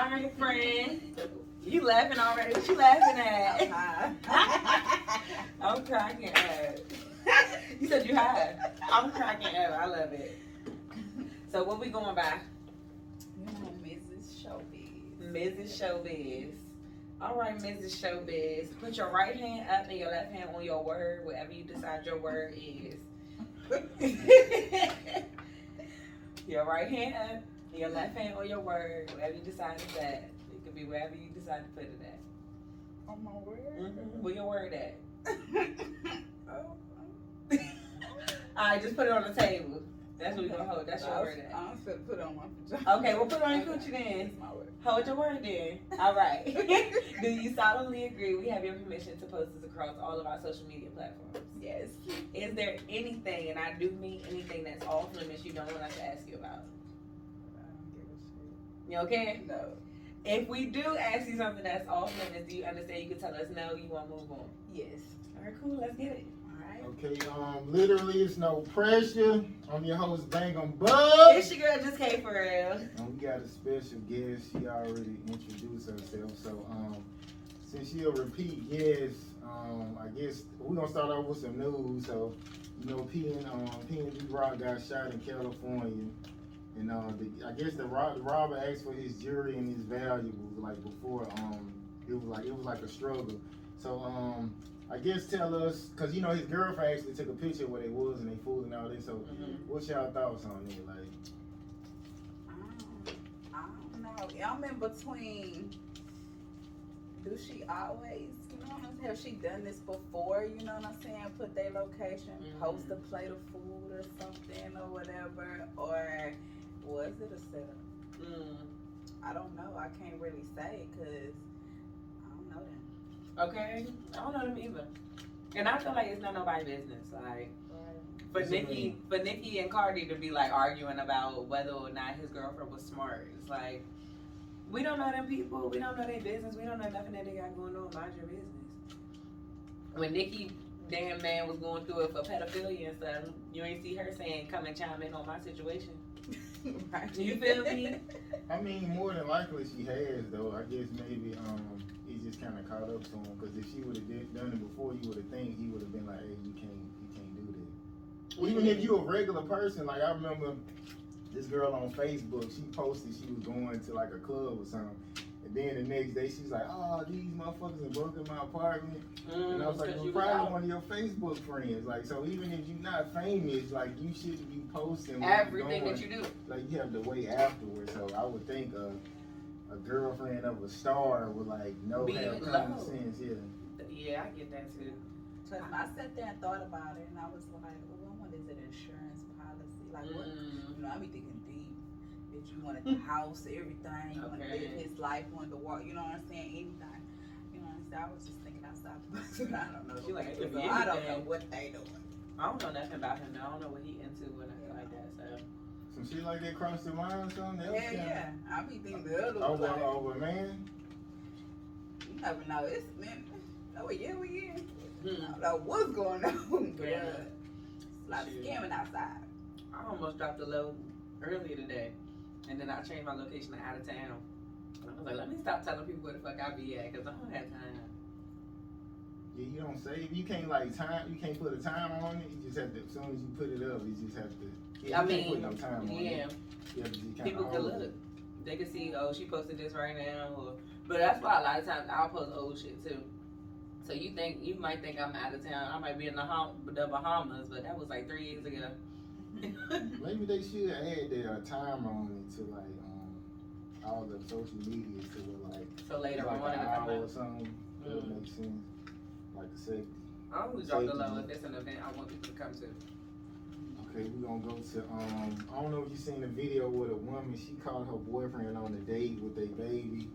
All right, friend. You laughing already? What you laughing at? I'm cracking up. You said you had. I'm cracking up. I love it. So what we going by? Mrs. Showbizz. Mrs. Showbizz. All right, Mrs. Showbizz. Put your right hand up and your left hand on your word, whatever you decide your word is. your right hand up your left hand or your word, whatever you decide is that. It could be wherever you decide to put it at. On my word. Mm-hmm. Where your word at? oh, All right, just put it on the table. That's what we gonna hold. That's your I was, word at. I was finna put it on my pajamas. Okay, we'll put it on your coochie then. That's my word. Hold your word then. All right. Do you solemnly agree we have your permission to post this across all of our social media platforms? Yes. Is there anything, and I do mean anything that's off limits you don't want us to ask you about? I don't give a You okay? No. If we do ask you something that's off limits, do you understand you can tell us no, you want to move on? Yes. All right, cool, let's get it. Alright. Okay, um, literally, it's no pressure. I'm your host, Bang on Bug. It's your girl, just came for real. And we got a special guest. She already introduced herself. So, um, since she'll repeat yes, um, I guess we're gonna start off with some news. So, you know, P and um, PNB Rock got shot in California, and uh, the, I guess the, rob, the robber asked for his jewelry and his valuables like before. Um, it was like it was like a struggle. So, um, I guess tell us, cause you know his girlfriend actually took a picture of where they was and they fooled and all this. So, Mhm. what's y'all thoughts on it? Like. I don't know. I'm in between. Do she always, you know what I'm saying? Have she done this before? You know what I'm saying? Put their location, Mhm. post a plate of food or something or whatever, or was it a setup? Mm. I don't know. I can't really say because I don't know them. Okay, I don't know them either. And I feel like it's not nobody's business. Like for What you Nikki, mean? for Nikki and Cardi to be like arguing about whether or not his girlfriend was smart. It's like we don't know them people. We don't know their business. We don't know nothing that they got going on. Mind your business. When Nikki damn man was going through it for pedophilia and stuff, you ain't see her saying come and chime in on my situation. right. You feel me? I mean, more than likely she has, though. I guess maybe um, he just kind of caught up to him because if she would have done it before, you would have think he would have been like, "Hey, you can't, you can't do that." Well, Even if you a regular person, like I remember this girl on Facebook, she posted she was going to like a club or something. And then the next day she's like, oh, these motherfuckers have broken my apartment. And I was like, Mm, 'cause well, you was probably out. one of your Facebook friends. Like, so even if you're not famous, like, you shouldn't be posting what you everything doing that you do. like you have to wait afterwards. So I would think a, a girlfriend of a star would like know Be have in common love. sense. Yeah. Yeah, I get that too. Cause I sat there and thought about it, and I was like, "Well, what is it? Insurance policy? Like what? Mm. You know, I be thinking deep. You wanted the house, everything, you want to live his life, wanted to walk. You know what I'm saying? Anything. You know what I'm saying? I was just thinking outside the box, but I don't know. She like, it could so I don't know what they doing. I don't know nothing about him. I don't know what he into or nothing like that. So Some shit like that crossed your mind or something? That was Yeah, kinda- yeah. I be thinking the other one. Over, Like, over, man. you never know. It's man. Oh yeah, we in. I hmm. don't know what's going on. But, Yeah. it's a lot of scamming outside. I almost dropped a load earlier today, and then I changed my location to out of town. I was like, let me stop telling people where the fuck I be at, cause I don't have time. Yeah, you don't save. You can't like time. You can't put a time on it. You just have to. As soon as you put it up, you just have to. Yeah, I mean, put no time on yeah, it. You have to just people can hold it. look. They can see, oh, she posted this right now, or, but that's why a lot of times I'll post old shit too. So you think you might think I'm out of town? I might be in the, the Bahamas, but that was like three years ago. Maybe they should add their time on it to like um all the social media to where like so later like on, an the hour or comments, something. That would Mm. make sense. Like a safety. I always drop the Safety. low if it's an event I want people to come to. Okay, we're gonna go to um I don't know if you seen the video with a woman, she caught her boyfriend on a date with a baby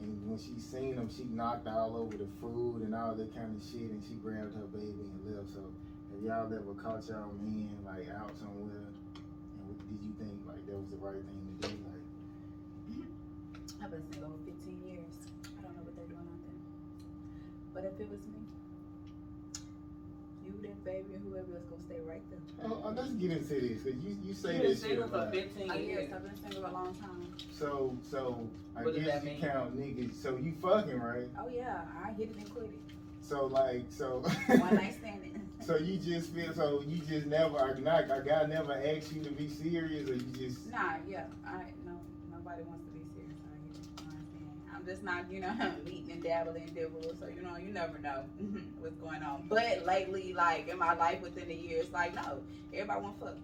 and when she seen him she knocked all over the food and all that kind of shit and she grabbed her baby and left. So have y'all ever caught y'all man like out somewhere and what, did you think like that was the right thing to do? Like I've been single for 15 years. I don't know what they're doing out there. But if it was me, you that baby and whoever else gonna stay right there. Oh, oh, let's get into this because you you say You've been this shit. for 15 Oh years. I've been single a long time. So so I What guess you mean? count niggas. So you fucking right? Oh yeah, I hit it and quit it. So like so. One night standing. So you just feel so you just never not a guy never asked you to be serious or you just Nah, yeah, I no nobody wants to be serious what I'm saying? I'm just not, you know, meeting and dabbling and dibble. So you know, you never know what's going on. But lately, like in my life within the years, like no, everybody want fuck.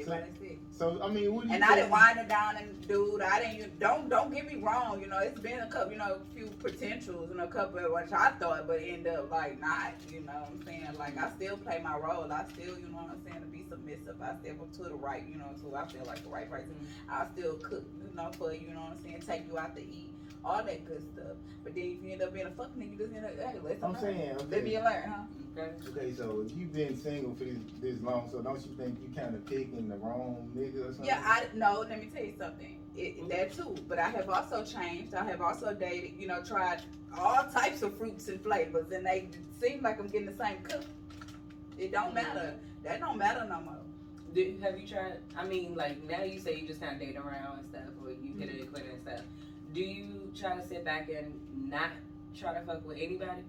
Everybody that's it. so I mean what do you And I didn't wind it down and dude, I didn't. You, don't don't get me wrong. You know, it's been a couple, you know, a few potentials and a couple of which I thought, but end up like not. You know what I'm saying? Like I still play my role. I still, you know what I'm saying, to be submissive. I still go to the right. You know, so I feel like the right person. Mm-hmm. I still cook. You know, for you. You know what I'm saying? Take you out to eat. All that good stuff. But then if you end up being a fuck nigga, you just end up, hey, let's I'm learn. saying Let me okay. learn, huh? Okay. Okay, so if you've been single for this, this long, so don't you think you kind of picking the wrong nigga or something? Yeah, I no. Let me tell you something. It, mm-hmm. that too, but I have also changed. I have also dated. You know, tried all types of fruits and flavors, and they seem like I'm getting the same cook. It don't matter. That don't matter no more. Did, have you tried? I mean, like now you say you just kind of date around and stuff, or you hit it and quit it and stuff. Do you try to sit back and not try to fuck with anybody?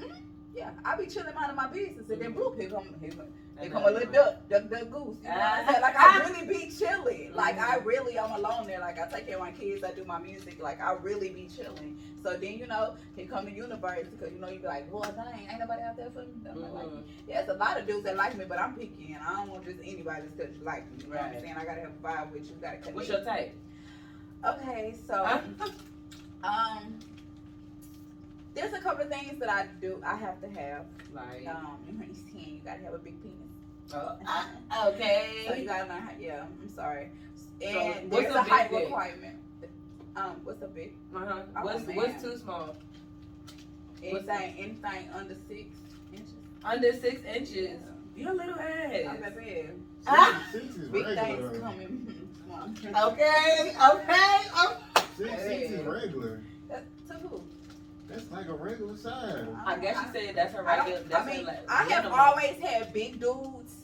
Mm-hmm. Yeah, I be chilling minding my business, and then mm-hmm. Blue here come here, come- here come a little duck, duck, duck, goose. You know what I'm saying? Like I ah. really be chilling. Like I mm-hmm. really, I'm alone there. Like I take care of my kids, I do my music. Like I really be chilling. So then you know, here come the universe because you know you be like, well, dang, ain't nobody out there for me. I'm like. Yeah, it's a lot of dudes that like me, but I'm picky and I don't want just anybody because like me. You know what I'm Right. saying? I gotta have a vibe with you. Gotta connect. What's your type? Okay, so um, there's a couple of things that I do. I have to have. like, Um, he's ten. You gotta have a big penis. oh, So you okay. gotta learn how. Yeah, I'm sorry. So, And what's there's a a height dick? requirement. Um, what's a big? Uh-huh. Oh, What's man. what's too small? What's Anything, anything under six inches. Under six inches. Your little ass. I'm a big. Ah! Six, six is Big things regular. coming. Come on. Okay. Okay. Oh. Six, six is regular. To who? That's like a regular size. I guess you said that's her I regular. don't. That's I mean, like, I have minimum. always had big dudes.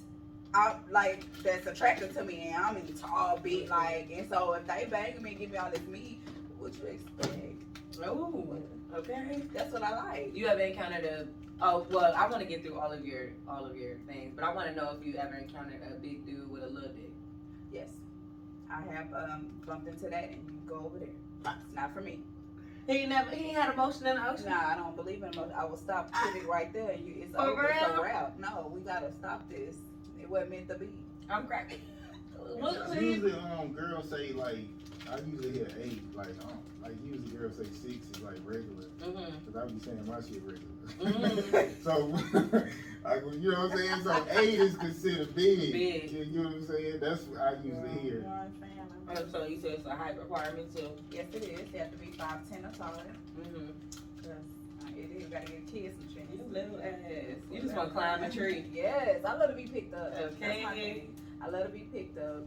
Out like that's attractive to me, and I'm in tall, big, like, and so if they bang me, and give me all this meat, what you expect? Ooh. Okay. That's what I like. You ever encountered a? Oh well, I want to get through all of your all of your things, but I want to know if you ever encountered a big dude with a little dick. Yes, I have um, bumped into that, and you go over there. It's not for me. He never he had emotion in the ocean. Nah, I don't believe in emotion. I will stop it right there. You, it's For over. It's real? wrap. No, we gotta stop this. It wasn't meant to be. I'm cracking. What? what- Usually, um, girls say like I usually hear eight, like um, like usually girls say six is like regular, Mhm. cause I be saying my shit regular. Mhm. so, like you know what I'm saying. So eight is considered big. Big. You, you know what I'm saying? That's what I usually You hear. know what I'm saying? Oh, so you said it's a height requirement too. Yes, it is. You have to be five ten or taller. Mm-hmm. Cause uh, it is. You gotta get kids some chance. You little ass. You just want to climb a tree. Yes, I love to be picked up. That's my Okay. I love to be picked up.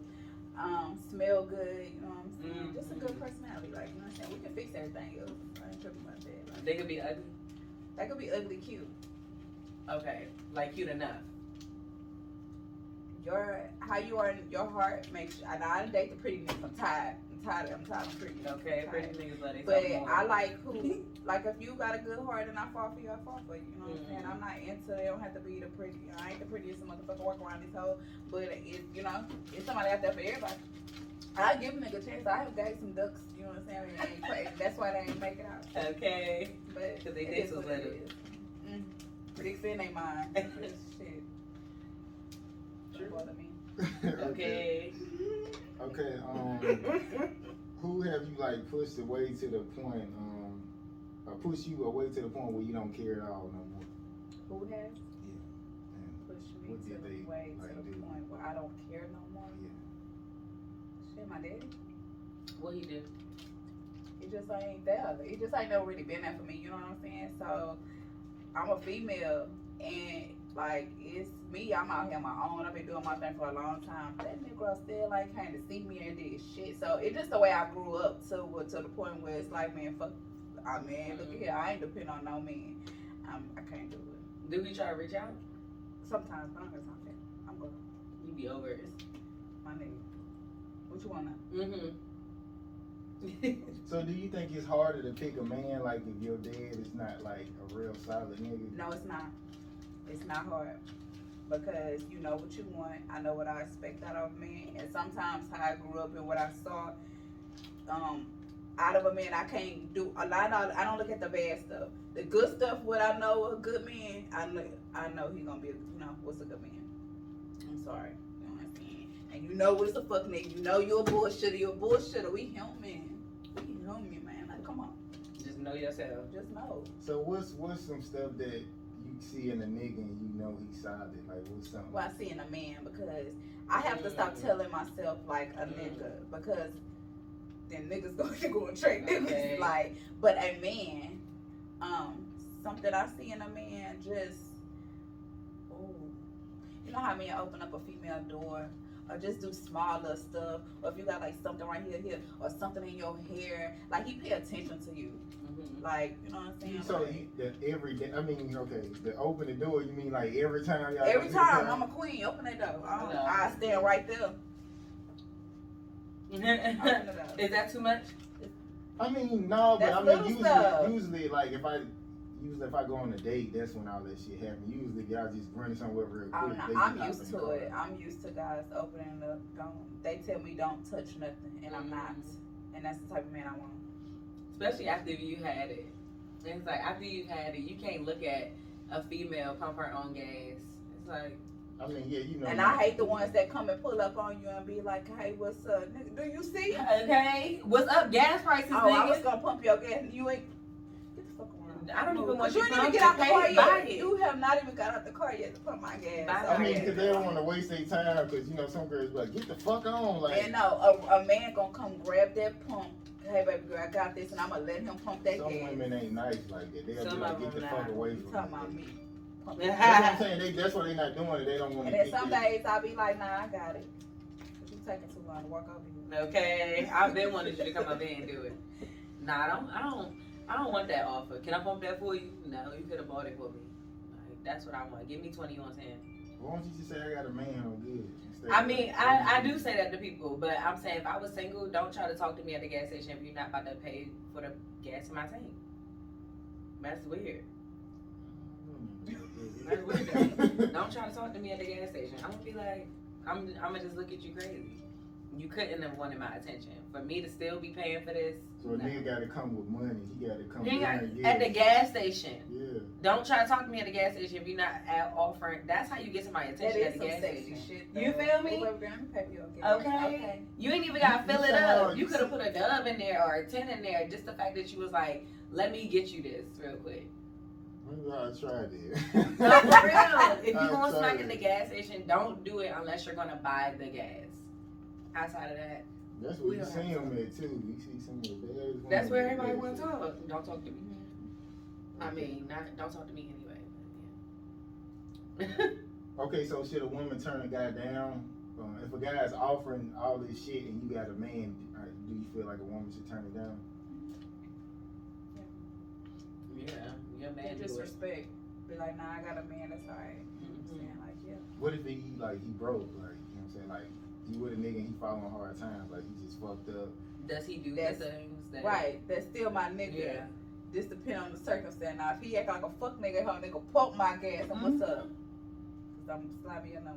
Um, smell good. You know what I'm saying? Mm. Just a good personality. Like you know what I'm saying? We can fix everything else. I ain't tripping about that. Like, They could be ugly. that could be ugly cute. Okay. Like cute enough. Your how you are in your heart makes. And I don't date the pretty. I'm tired. I'm tired. I'm tired. I'm pretty. Okay. I'm Pretty tired. niggas let But I like who, like if you got a good heart and I fall for you, I fall for you. You know what I'm saying? I'm not into. They don't have to be the pretty. I ain't the prettiest motherfucker walk around this hoe, but it, you know, it's somebody out there for everybody. I give a nigga a chance. I have got some ducks. You know what I'm saying? Ain't crazy. That's why they ain't make it out. Okay. But 'Cause they it dicks is was it little. is. Mm. Dicks in they mind. Shit. Don't bother me. Okay. Okay. Um, who have you like pushed away to the point, um, or pushed you away to the point where you don't care at all no more? Who has And, pushed me What to did the they, way like, to the do? point where I don't care no more? yeah. Shit, my daddy. What he do? It just ain't there. It just ain't never really been there for me. You know what I'm saying? So I'm a female, and like it's me. I'm out here on my own. I've been doing my thing for a long time. That nigga still like came to see me and did shit. So it's just the way I grew up to to the point where it's like, man, fuck. I mean, look here. I ain't depend on no man. I'm, I can't do it. Do we try to reach out? Sometimes, but I'm gonna time for that. I'm good. You be over it. My nigga. What you want now? Mm-hmm. So do you think it's harder to pick a man like if your dad is not like a real solid nigga? No, it's not. It's not hard. Because you know what you want. I know what I expect out of a man. And sometimes how I grew up and what I saw, um, out of a man I can't do a lot of I don't look at the bad stuff. The good stuff, what I know a good man, I know I know he gonna be a, you know, what's a good man. I'm sorry. You know what I'm saying? And you know what's a fuck nigga. You know you're a bullshitter, you're a bullshitter. We human. We human, man. Like come on. Just know yourself. Just know. So what's what's some stuff that you see a nigga and you know he's solid? Like what's something? well, I see in a man because I have to stop telling myself like a Mm. nigga because then niggas going to go and trade niggas Okay. like. But a man, um, something I see in a man just, oh, you know how men open up a female door. Or just do small little stuff, or if you got like something right here, here, or something in your hair, like he pay attention to you, Mm-hmm. like you know what I'm saying. So Like, you, the every day, I mean, okay, the open the door. You mean like every time y'all? every go to time I'm a queen, open that door. I, No. I stand right there. Open it up. Is that too much? I mean, no, but That's I mean, usually, stuff. usually, like if I, usually if I go on a date, that's when all that shit happen. Usually, y'all just run somewhere real quick. I'm, not, I'm used to the car. it. I'm used to guys opening up. Don't they tell me don't touch nothing, and I'm not. And that's the type of man I want. Especially after you had it. And It's like after you've had it, you can't look at a female pump her own gas. It's like I mean, yeah, you know. And I hate the ones that come and pull up on you and be like, "Hey, what's up? Nigga, do you see? Okay, what's up, gas prices, Oh, I was gonna pump your gas. You ain't. I don't even want you you ain't even get out the car yet. it. You have not even got out the car yet to pump my gas. Buy I mean, because they don't want to waste their time. Because you know, some girls be like, get the fuck on, like. And no, a, a man gonna come grab that pump. Hey, baby girl, I got this, and I'm gonna let him pump that Some gas. women ain't nice like that. They'll Some be like, of get the them fuck not. away You from talking me. about me? Pump Yeah. that That's what. I'm saying. They, that's what they not doing. It. They don't want to. And to then some days I'll be like, nah, I got it. But you taking too long to walk over here. Okay, I've been wanting you to come up here and do it. Nah, I don't. I don't. I don't want that offer. Can I pump that for you? No, you could have bought it for me. Like, that's what I want. Give me twenty on ten. Why don't you just say I got a man on good? I mean, I, I do say that to people, but I'm saying if I was single, don't try to talk to me at the gas station if you're not about to pay for the gas in my tank. That's weird. That's weird. Don't try to talk to me at the gas station. I'm gonna be like, I'm, I'm gonna just look at you crazy. You couldn't have wanted my attention. For me to still be paying for this, So a nigga gotta come with money. He gotta come with got- money. at the gas station. Yeah. Don't try to talk to me at the gas station if you're not at offering. That's how you get to my attention is at the some gas station. shit. You though. feel me? Ooh, baby girl, me pay for. Okay. You ain't even gotta fill it up. You could have put a dub in there or a ten in there. Just the fact that you was like, "Let me get you this real quick." I'll try No, for real. If you I'm going smack sorry. in the gas station, don't do it unless you're gonna buy the gas. Outside of that, That's We where you see have him at too. You see some of the baddest that's where everybody gas want to talk. Don't talk to me. I mean, not don't talk to me anyway. Okay, so should a woman turn a guy down? Uh, if a guy is offering all this shit and you got a man, uh, do you feel like a woman should turn it down? yeah, yeah, man And do it. disrespect. Be like, nah, I got a man that's alright. You know what I'm saying? Like, yeah. What if he like he broke? Like you know what I'm saying? Like he with a nigga and he following hard times. Like he just fucked up. Does he do That's- the things that? Right. That's still my nigga. Yeah. This depend on the circumstance. Now, if he act like a fuck nigga, her nigga pump my gas, and what's up? Cause I'm slimy your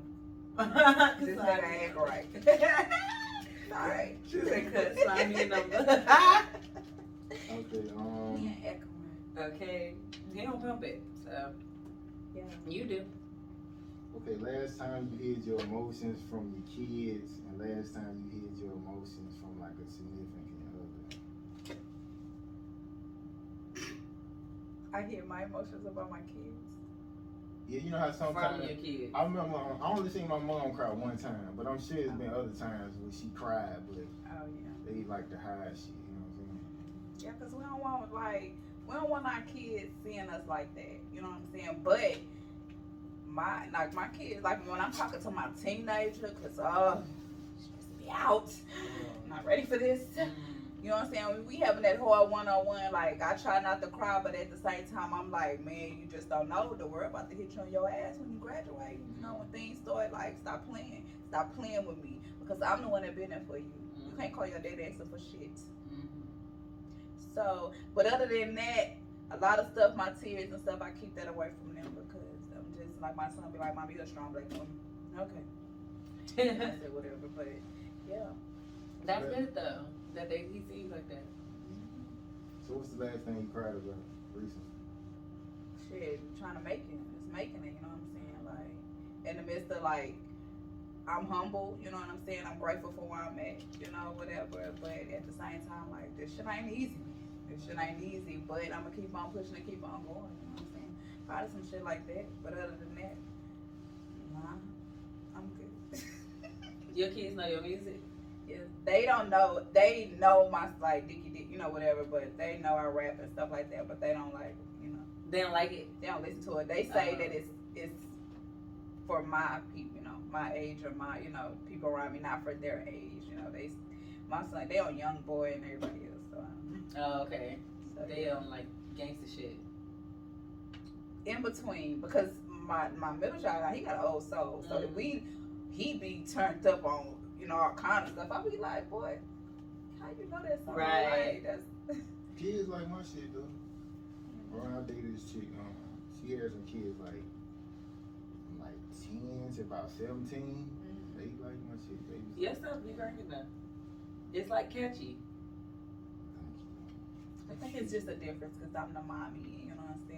number. This nigga act right. Alright. She said, "Cut, slide me a number." Okay. Um. Yeah, act okay, he don't pump it, so Yeah. you do. Okay. Last time you hid your emotions from your kids, and last time you hid your emotions from like a significant other. I hid my emotions about my kids. Yeah, you know how sometimes From sometimes. your kids. I remember um, I only seen my mom cry one time, but I'm sure it's been other times when she cried, but Oh yeah. they like to hide shit. You know what I'm saying? Yeah, cause we don't want like we don't want our kids seeing us like that. You know what I'm saying? But my like my kids like when I'm talking to my teenager, cause oh, stress me out. I'm not ready for this. Mm. You know what I'm saying? We, we having that hard one on one. Like I try not to cry, but at the same time, I'm like, man, you just don't know. The world about to hit you on your ass when you graduate. You know, when things start, like, stop playing, stop playing with me because I'm the one that been there for you. You can't call your dad asking for shit. Mhm. So, but other than that, a lot of stuff, my tears and stuff, I keep that away from them because I'm just like my son be like, "Mommy, you're a strong black woman." Okay, I said whatever, but yeah. That's good though. That they he sees like that. Mm-hmm. So what's the last thing you cried about recently? Shit, trying to make it, just making it. You know what I'm saying? Like in the midst of like, I'm humble. You know what I'm saying? I'm grateful for where I'm at. You know, whatever. But at the same time, like this shit ain't easy. This shit ain't easy. But I'm gonna keep on pushing and keep on going. You know what I'm saying? Probably some shit like that. But other than that, nah, I'm good. Your kids know your music. Yeah, they don't know. They know my like Dicky Dick, you know, whatever. But they know I rap and stuff like that. But they don't like, you know, They don't like it. they don't listen to it. They say Uh-huh. that it's it's for my people, you know, my age or my, you know, people around me, not for their age. You know, they my son, they on YoungBoy and everybody else. So, Oh, okay. so They um like gangster shit. In between because my my middle child, he got an old soul. So if Mhm. we he be turned up on, you know, all kind of stuff. I be like, boy, how you know that song? Right. Like, that's Kids like my shit though. Or I dated this chick, um, she had some kids like from like ten to about seventeen. They like my shit. They was Your stuff be cracking though. It's like catchy. I think it's just a difference because I'm the mommy,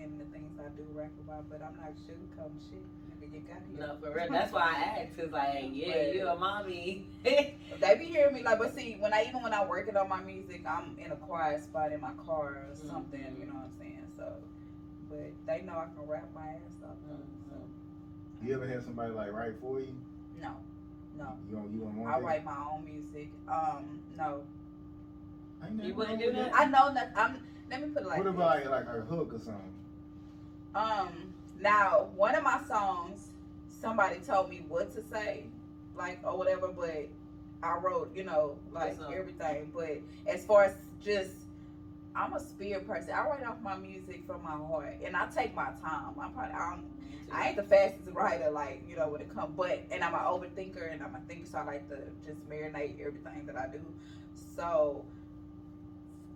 and the things I do rap about, but I'm not sugarcoating shit. Nigga, you got here. No, for real. That's why I asked. Cause like, yeah, But- you a mommy. They be hearing me like, but see, when I even when I'm working on my music, I'm in a quiet spot in my car or Mhm. something, you know what I'm saying. So, but they know I can rap my ass off. though, So, You ever had somebody like write for you? no, no, You don't you don't want I that? write my own music. Um, no, Ain't nothing You wouldn't do with that? I know that. I'm. Let me put it like what this. about like a hook or something? Um, now one of my songs, somebody told me what to say, like or whatever, but I wrote, you know, like everything. But as far as just, I'm a spirit person. I write off my music from my heart, and I take my time. I'm probably, I, don't, I ain't the fastest writer, like you know, when it comes. But and I'm an overthinker, and I'm a thinker, so I like to just marinate everything that I do. So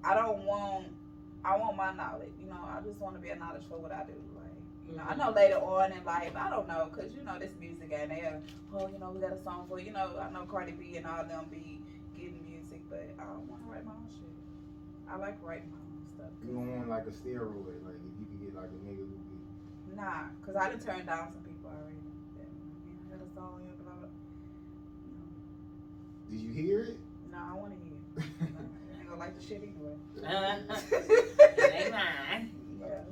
I don't want. I want my knowledge. You know, I just want to be a knowledge for what I do. Like, you know, I know mm-hmm. later on in life, I don't know, cause you know this music and they, oh, you know, we got a song for you know. I know Cardi B and all them be getting music, but I don't want to write my own shit. I like writing my own stuff. You don't want like a steroid, like if you could get like a nigga who could Nah, cause I done turned down some people already. That, man, I got a song, you know, blah, blah. Did you hear it? No, I want to hear. it. No, I gonna like the shit anyway. It mine. yeah.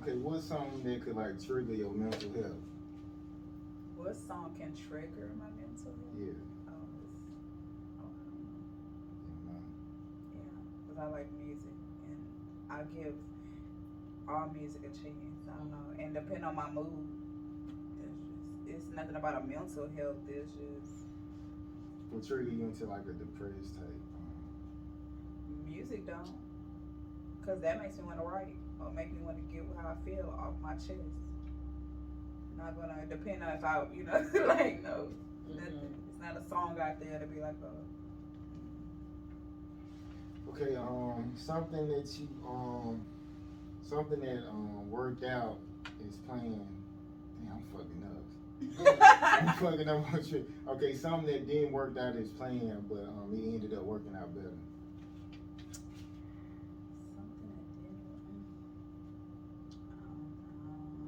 Okay, what song that could like trigger your mental health? What song can trigger my mental? health? Yeah. Oh, it's, oh, I don't know. you know. Yeah, because I like music and I give all music a chance. I don't know, and depending on my mood, it's just it's nothing about a mental health. It's just Will trigger you into like a depressed type. Music don't, because that makes me want to write or make me want to get how I feel off my chest. Not gonna depend on if I, you know, like no, nothing. It's not a song out there to be like, oh. Okay, um, something that you um, something that um worked out is playing. Damn, I'm fucking up. I'm fucking up on shit. Okay, something that didn't work out is playing, but um, it ended up working out better. Something that didn't. I don't, I don't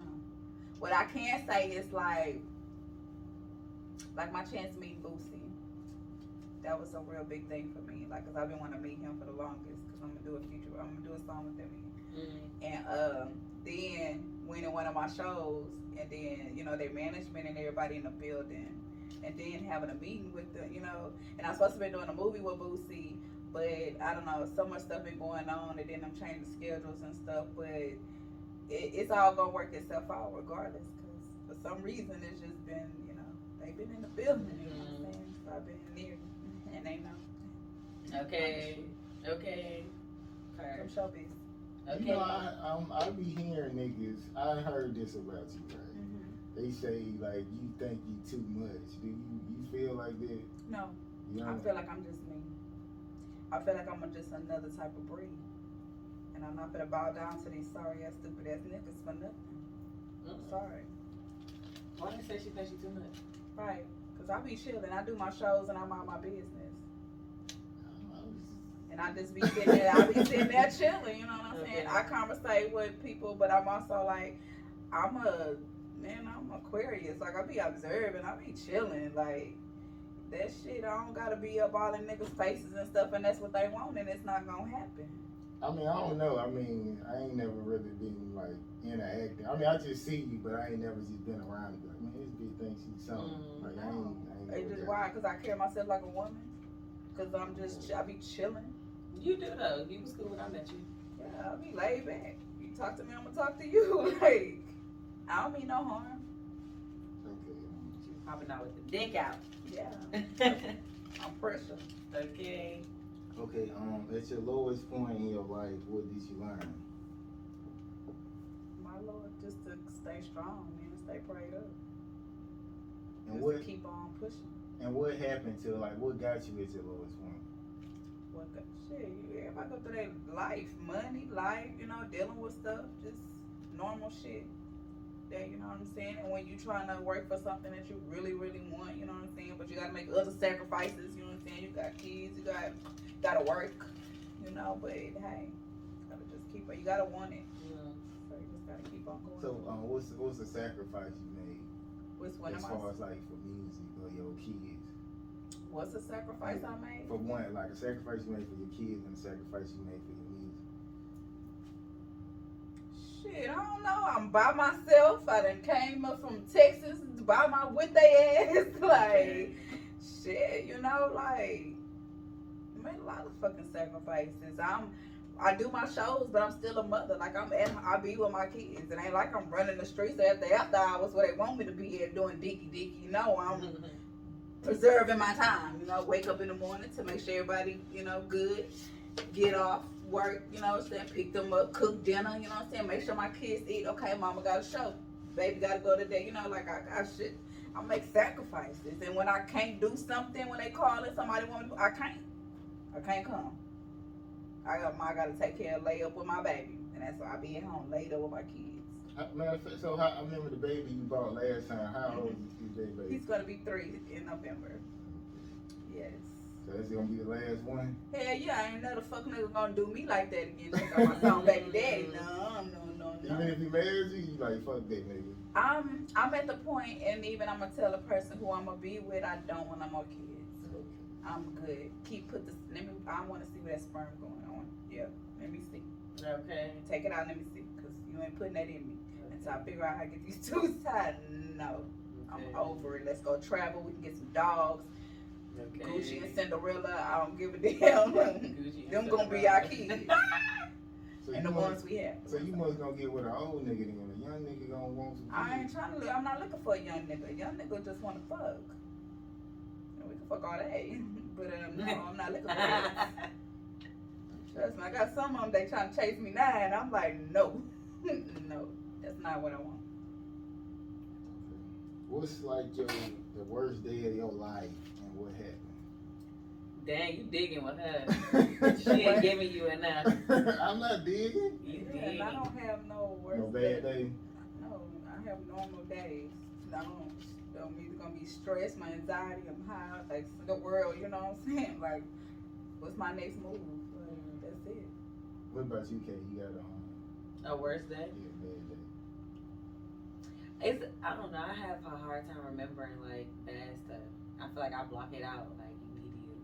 know. What I can say is like, like my chance meeting Boosie. That was a real big thing for me. Like, cause I've been wanting to meet him for the longest. Cause I'm gonna do a future. I'm gonna do a song with him. And um, then winning one of my shows, and then you know their management and everybody in the building, and then having a meeting with them, you know. And I was supposed to be doing a movie with Boosie, but I don't know, so much stuff been going on, and then I'm changing schedules and stuff. But it, it's all gonna work itself out regardless, because for some reason it's just been, you know, they've been in the building. You know what I'm saying? So I've been near, and they know. Okay. Okay. Okay. Them showbiz. You know, I, um, I be hearing niggas. I heard this about you, right? Mm-hmm. They say like you think you too much. Do you you feel like that? No, You I feel like I'm just me. I feel like I'm just another type of breed. And I'm not gonna bow down to these sorry ass, stupid ass niggas for nothing. Mm. Sorry. Why they say she thinks she too much? Right. Because I be chilling. I do my shows and I'm mind my business. And I just be sitting there, I be sitting there chilling, you know what I'm saying? I conversate with people, but I'm also like, I'm a, man, I'm Aquarius. Like, I be observing, I be chilling. Like, that shit, I don't gotta be up all in niggas' faces and stuff, and that's what they want, and it's not gonna happen. I mean, I don't know. I mean, I ain't never really been like interacting. I mean, I just see you, but I ain't never just been around and be like, man, this bitch thinks she's something. Mm, like, I ain't, I ain't It's just got- why? Because I carry myself like a woman. Because I'm just, I be chilling. You do though. You was cool when I met you. Yeah, I be laid back. You talk to me, I'm gonna talk to you. like, I don't mean no harm. Okay. She was popping out with the dick out. Yeah, I'm pressure. okay. Okay, um, at your lowest point in your life, what did you learn? My Lord, just to stay strong, man, stay prayed up. And Just what to keep on pushing. and what happened to like what got you at your lowest point? What the shit? You, everybody go through their life, money, life, you know, dealing with stuff, just normal shit. That you know what I'm saying. And when you're trying to work for something that you really, really want, you know what I'm saying. But you gotta make other sacrifices. You know what I'm saying. You got kids. You got gotta work. You know, but hey, gotta just keep it. You gotta want it. Yeah. So you just gotta keep on going. So, um, what's what's the sacrifice you made What's one as of far my as like for music or your kids? what's the sacrifice I made? For one, like a sacrifice you made for your kids and a sacrifice you made for your music. Shit, I don't know. I'm by myself. I done came up from Texas by my with they ass. like, shit, you know, like, made a lot of fucking sacrifices. I'm, I do my shows, but I'm still a mother. Like, I'm at, I be with my kids. It ain't like I'm running the streets after after hours where they want me to be at doing dicky dicky. No, I'm mm-hmm. preserving my time. You know, wake up in the morning to make sure everybody, you know, good. Get off work, you know what I'm saying? Pick them up, cook dinner, you know what I'm saying? Make sure my kids eat. Okay, mama got a show. Baby got to go today. You know, like I got shit. I make sacrifices, and when I can't do something, when they call and somebody want to, I can't. I can't come. I got, I got to take care of lay up with my baby, and that's why I be at home laid up with my kids. I, matter fact, so how, I remember the baby you bought last time. How old is this baby? He's gonna be three in November. Yes. So that's gonna be the last one. Hell yeah, I ain't another fuck nigga gonna do me like that again. Think I'm my son baby daddy. No, no, no, Even if he marries you, you like fuck that nigga. I'm I'm at the point, and even I'm gonna tell a person who I'm gonna be with, I don't want no more kids. Okay. I'm good. Keep put this. Let me. I want to see where that sperm going on. Yeah. Let me see. Okay. Take it out. Let me see. Cause you ain't putting that in me until I figure out how to get these two tied. No, I'm over it. Let's go travel. We can get some dogs. Okay. Gucci and Cinderella. I don't give a damn. Gucci and Them gonna be our Cinderella. kids. So and you the must, ones we have. so you must gonna get with an old nigga then. A young nigga gonna want some. I ain't trying to. Look, I'm not looking for a young nigga. A young nigga just want to fuck. And we can fuck all day, but um, no, I'm not looking for that. Trust me, I got some of them. They trying to chase me now, and I'm like, no, no, that's not what I want. What's like your the worst day of your life and what happened? Dang, you digging with her. She ain't giving you enough. I'm not digging. You Yeah, and I don't have no worst No bad day. No, I have normal days. I don't. I'm either gonna be stressed, my anxiety, I'm high, like the world. You know what I'm saying? Like, what's my next move? Like, that's it. What about you, Kay? You got a um, A worse day? yeah, bad day. It's I don't know. I have a hard time remembering like bad stuff. I feel like I block it out like immediately.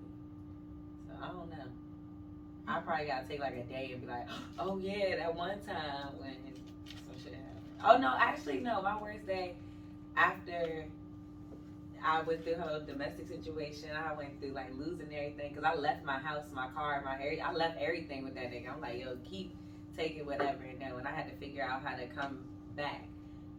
So I don't know. I probably gotta take like a day and be like, oh yeah, that one time when some shit happened. Oh no, actually no. My worst day after I went through her domestic situation. I went through like losing everything because I left my house, my car, my area. I left everything with that nigga. I'm like, yo, keep taking whatever. And then when I had to figure out how to come back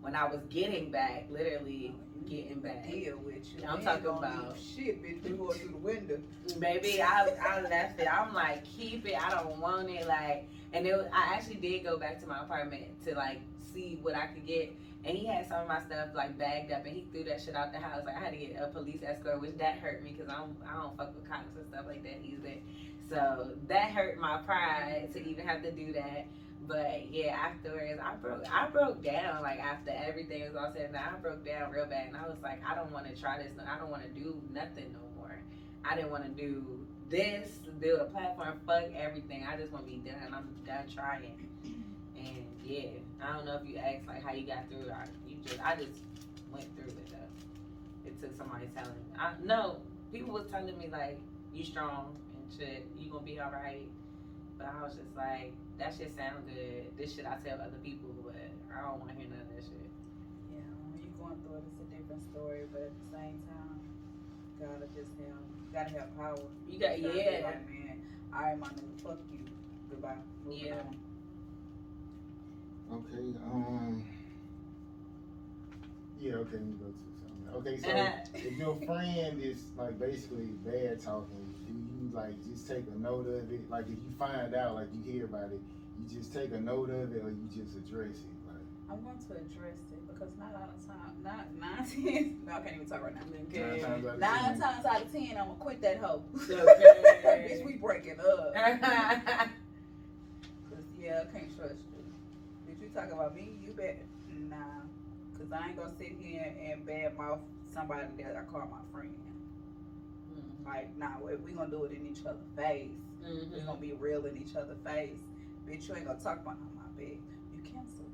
when I was getting back, literally getting back. Deal with you. I'm talking about- Shit, bitch, we going through the window. Baby, I I left it. I'm like, keep it. I don't want it. Like, and it was, I actually did go back to my apartment to like see what I could get. And he had some of my stuff like bagged up, and he threw that shit out the house. Like I had to get a police escort, which that hurt me because I don't I don't fuck with cops and stuff like that either. So that hurt my pride to even have to do that. But yeah, afterwards I broke I broke down like after everything was all said and I broke down real bad and I was like, I don't wanna try this No, I don't wanna do nothing no more. I didn't wanna do this, build a platform, fuck everything. I just wanna be done. I'm done trying. And yeah, I don't know if you asked like how you got through it. I, you just I just went through it though. It took somebody telling me. I no, people was telling me like, you strong and shit, you gonna be alright. But I was just like, that shit sound good. This shit I tell other people, but I don't wanna hear none of that shit. Yeah, when you going through it, it's a different story, but at the same time, gotta just have, gotta have power. You got gotta be yeah. Like, man, all right, my nigga, fuck you. Goodbye. Moving Yeah. on. Okay, um, yeah, okay, let me go to something. Okay, so if your friend is like basically bad talking, you like just take a note of it? Like if you find out, like you hear about it, you just take a note of it, or you just address it? Like I'm going to address it because not all the time, not nine times, no, I can't even talk right now. nine times out of times out of ten, I'm gonna quit that hoe. Okay. Bitch, we breaking up. Cause yeah, I can't trust you. Did you talk about me? You bet. Nah. Cause I ain't gonna sit here and bad mouth somebody that I call my friend. Like, nah, we we gonna do it in each other's face. We Mhm. gonna be real in each other's face. Bitch, you ain't gonna talk about my bed. You canceled.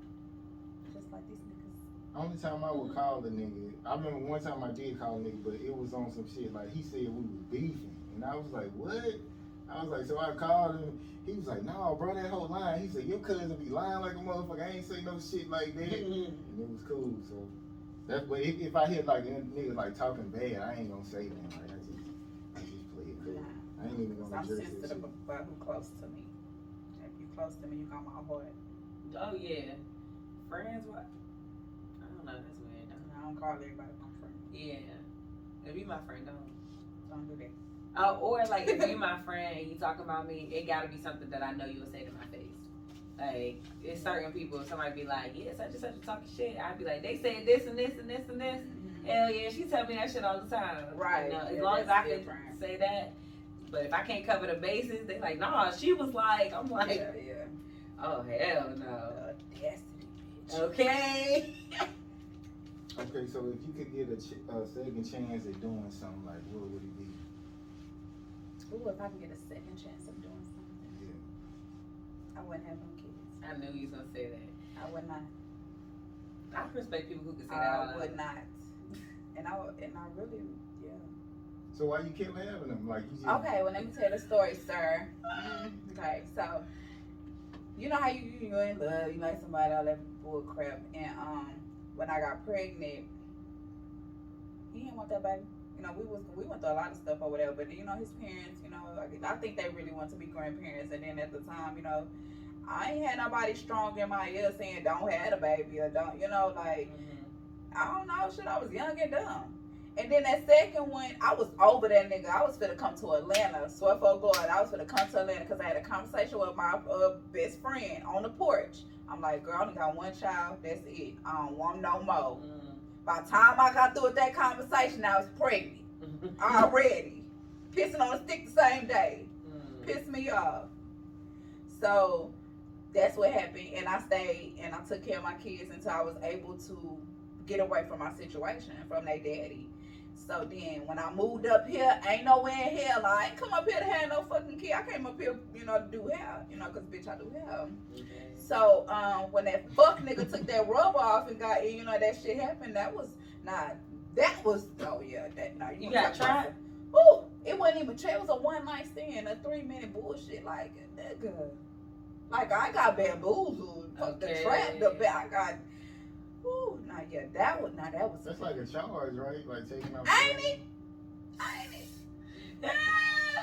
Just like these niggas. only time I would call the nigga, I remember one time I did call a nigga, but it was on some shit like he said we was beefing, and I was like, what? I was like, so I called him. He was like, no, bro, that whole line. He said, your cousin be lying like a motherfucker. I ain't say no shit like that. Mhm. and it was cool. So that's but if, if I hear like a nigga like talking bad, I ain't gonna say that. Like I just I just play it cool. Nah. I ain't even 'Cause gonna I'm address that sensitive shit. about who close to me. If you close to me, you got my heart. Oh yeah. Friends what? I don't know, that's weird. though. I don't call everybody my friend. Yeah. If you my friend, don't. Don't do that. Oh, or like if you my friend and you talking about me, it gotta be something that I know you would say to my face. Like it's certain people, somebody be like, yeah, such and such a talking shit. I'd be like, they said this and this and this and this. Mm-hmm. Hell yeah, she tell me that shit all the time. Right, You know, as yeah, long as that's I can different. say that. But if I can't cover the bases, they like, nah, she was like, I'm like, yeah, yeah. oh hell no. Uh, Audacity, bitch. Okay. Okay, so if you could get a, ch- a second chance at doing something, like what would it be? Ooh, if I can get a second chance of doing something, Yeah. I wouldn't have no kids. I knew you was gonna say that. I would not. I respect people who can say that I would not. And I and I really, yeah. So why you kept having them? Like you just Okay, well let me tell the story, sir. Mm, okay, so you know how you you in love, you like somebody, all that bull crap, and um, when I got pregnant, he didn't want that baby. You know, we was we went through a lot of stuff or whatever, but you know his parents, you know, I- I think they really want to be grandparents, and then at the time, you know, I ain't had nobody strong in my ear saying don't have a baby or don't, you know, like. Mhm. I don't know, shit, I was young and dumb. And then that second one, I was over that nigga. I was finna come to Atlanta. Swear for God, I was finna come to Atlanta because I had a conversation with my uh, best friend on the porch. I'm like, girl, I only got one child. That's it. I don't want no more. Mhm. By the time I got through with that conversation, I was pregnant already. Pissing on a stick the same day Mhm. pissed me off. So that's what happened, and I stayed and I took care of my kids until I was able to get away from my situation from their daddy. So then, when I moved up here, ain't nowhere in hell. I ain't come up here to have no fucking kid. I came up here, you know, to do hair, you know, cause bitch, I do hair. Okay. So um, when that fuck nigga took that rub off and got, in, you know, that shit happened. That was not. That was. Oh yeah, that no. You wanna got talk about trapped? Ooh, it wasn't even. tra- It was a one night stand, a three minute bullshit. Like nigga, like I got bamboozled, fucking Okay. trapped up there. I got. Ooh, nah, yeah, that was. Nah, that was. That's like a charge, right? Like taking out. Ain't it? Ain't it?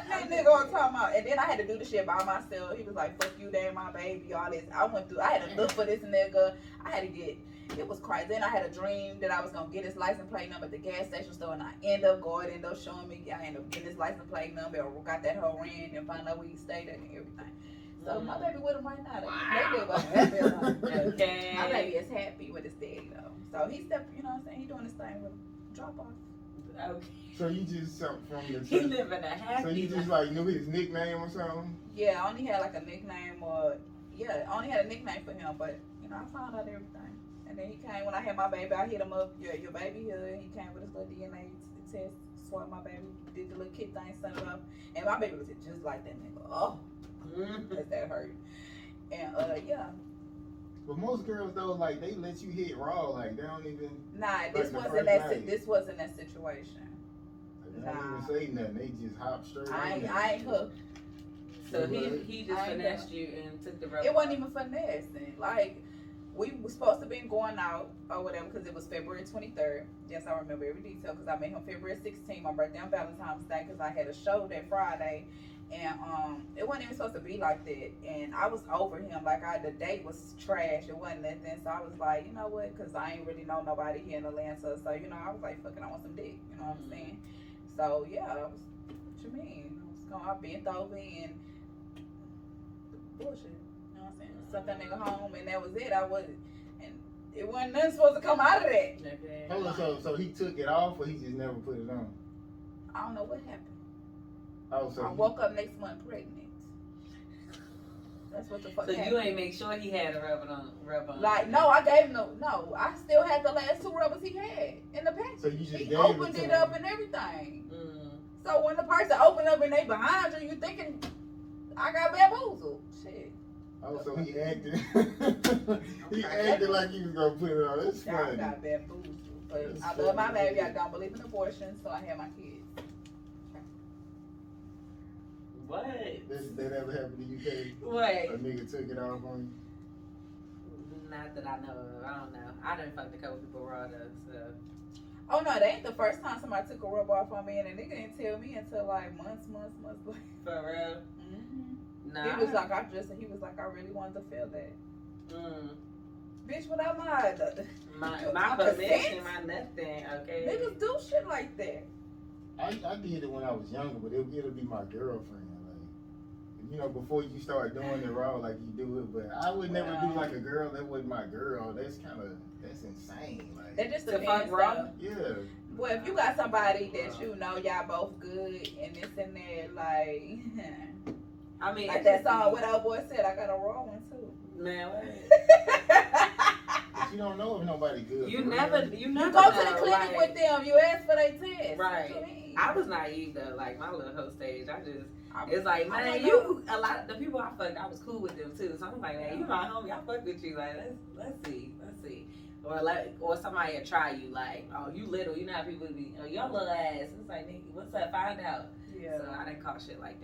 That nigga on talking about, and then I had to do the shit by myself. He was like, "Fuck you, they ain't my baby." All this. I went through. I had to look for this nigga. I had to get. it was crazy. Then I had a dream that I was gonna get his license plate number at the gas station store, and I end up going, end up showing me. I end up getting his license plate number, or got that whole ring, and find out where he stayed at and everything. So my baby with him right now. They live up happy life. Okay. My baby is happy with his daddy though. So he stepped, you know what I'm saying? He doing his thing with. Drop off. Okay. So you just so- from the He living a happy so you just like knew his nickname or something? Yeah, I only had like a nickname or yeah, I only had a nickname for him, but you know, I found out everything. And then he came when I had my baby, I hit him up, your your baby here, he came with his little DNA test, swab my baby, did the little kid thing, sent it up. And my baby was just like that nigga. Oh, Mm. that, that hurt. And uh yeah. But most girls though, like they let you hit raw, like they don't even Nah, this the wasn't that si- this wasn't that situation. they don't Nah. even say nothing. They just hop straight I on ain't. I ain't hooked. So he he just I ain't finessed you and took the rope. It wasn't even finessing. Like we was supposed to be going out or whatever because it was February 23rd. Yes, I remember every detail because I met him February 16th, my birthday on Valentine's Day because I had a show that Friday. And um, it wasn't even supposed to be like that. And I was over him. Like I, the date was trash. It wasn't nothing. So I was like, you know what? Because I ain't really know nobody here in Atlanta. So you know, I was like, fucking, I want some dick. You know what I'm saying? So yeah, I was, what you mean? I was going, I bent over and bullshit. You know what I'm saying? Sent that nigga home and that was it. I was and it wasn't nothing supposed to come out of that. Okay. Hold on, so so he took it off or he just never put it on? I don't know what happened. Oh, so I woke up next month pregnant. That's what the fuck So happened. you ain't make sure he had a rubber on rub on. like no, I gave him no no. I still had the last two rubbers he had in the package. So you just He gave opened it to it him. up and everything. Mm. So when the person opened up and they behind you, you thinking I got bamboozled. Shit. Oh, so he acted. he acted like he was gonna put it on. That's Yeah, I got bamboozled. But That's I love my funny. baby. I don't believe in abortion, so I had my kids. What? That, that ever happened to you, Kay? What? A nigga took it off on you? Not that I know of. I don't know. I didn't fuck a couple people raw though. So Oh no, that ain't the first time somebody took a rub off on me, and a nigga didn't tell me until like months, months, months later. for real. Mm-hmm. Nah. He was like, I just, and he was like, I really wanted to feel that. Mm. Bitch, without my, the, My You- my my permission, my nothing. Okay. niggas do shit like that. I, I did it when I was younger, but it'll, it'll be my girlfriend. Like, you know, before you start doing it raw, like you do it. But I would never do like a girl that wasn't my girl. That's kind of that's insane. Like, That just To depends. fuck raw? yeah. Well, if you got somebody that you know y'all both good and this and that, like, I mean, like it that just song, what old boy said, I got a raw one too. Man, you don't know if nobody good. You for real. never, you never You go to the clinic like, with them, you ask for their test. Right. What you mean? I was naive though, like my little whole stage. I just, I- it's like, man, you, a lot of the people I fucked, I was cool with them too. So I'm like, man, you my homie, I fuck with you. Like, let's, let's see, let's see. Or like, or somebody will try you, like, oh, you little, you know how people be, oh, your little ass. It's like, nigga, what's up? Find out. Yeah. So I didn't caught shit like